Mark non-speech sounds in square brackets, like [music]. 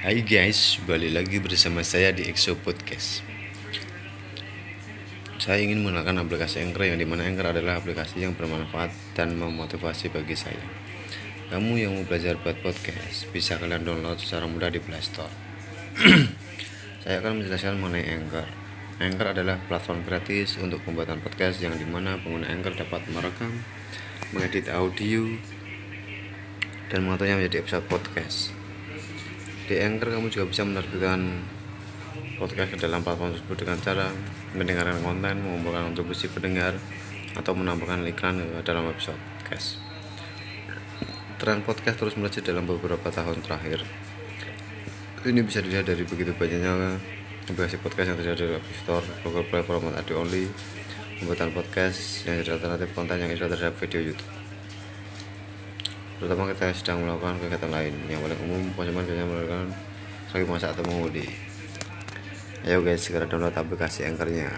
Hai guys, balik lagi bersama saya di EXO Podcast. Saya ingin mengenalkan aplikasi Anchor yang di mana Anchor adalah aplikasi yang bermanfaat dan memotivasi bagi saya. Kamu yang mau belajar buat podcast, bisa kalian download secara mudah di Play Store. [clears throat] saya akan menjelaskan mengenai Anchor. Anchor adalah platform gratis untuk pembuatan podcast yang di mana pengguna Anchor dapat merekam, mengedit audio, dan mengaturnya menjadi episode podcast. Di Anchor kamu juga bisa menerbitkan podcast ke dalam platform tersebut dengan cara mendengarkan konten, mengumpulkan kontribusi pendengar, atau menambahkan iklan dalam episode podcast. Tren podcast terus melejit dalam beberapa tahun terakhir. Ini bisa dilihat dari begitu banyaknya aplikasi podcast yang terjadi di App Store, Google Play for Audio Only, pembuatan podcast yang jadi alternatif konten yang istilah terhadap video YouTube. Terutama kita sedang melakukan kegiatan lain yang paling umum konsumen biasanya melakukan sebagai masak atau mengemudi. Ayo guys, segera download aplikasi Anchor-nya.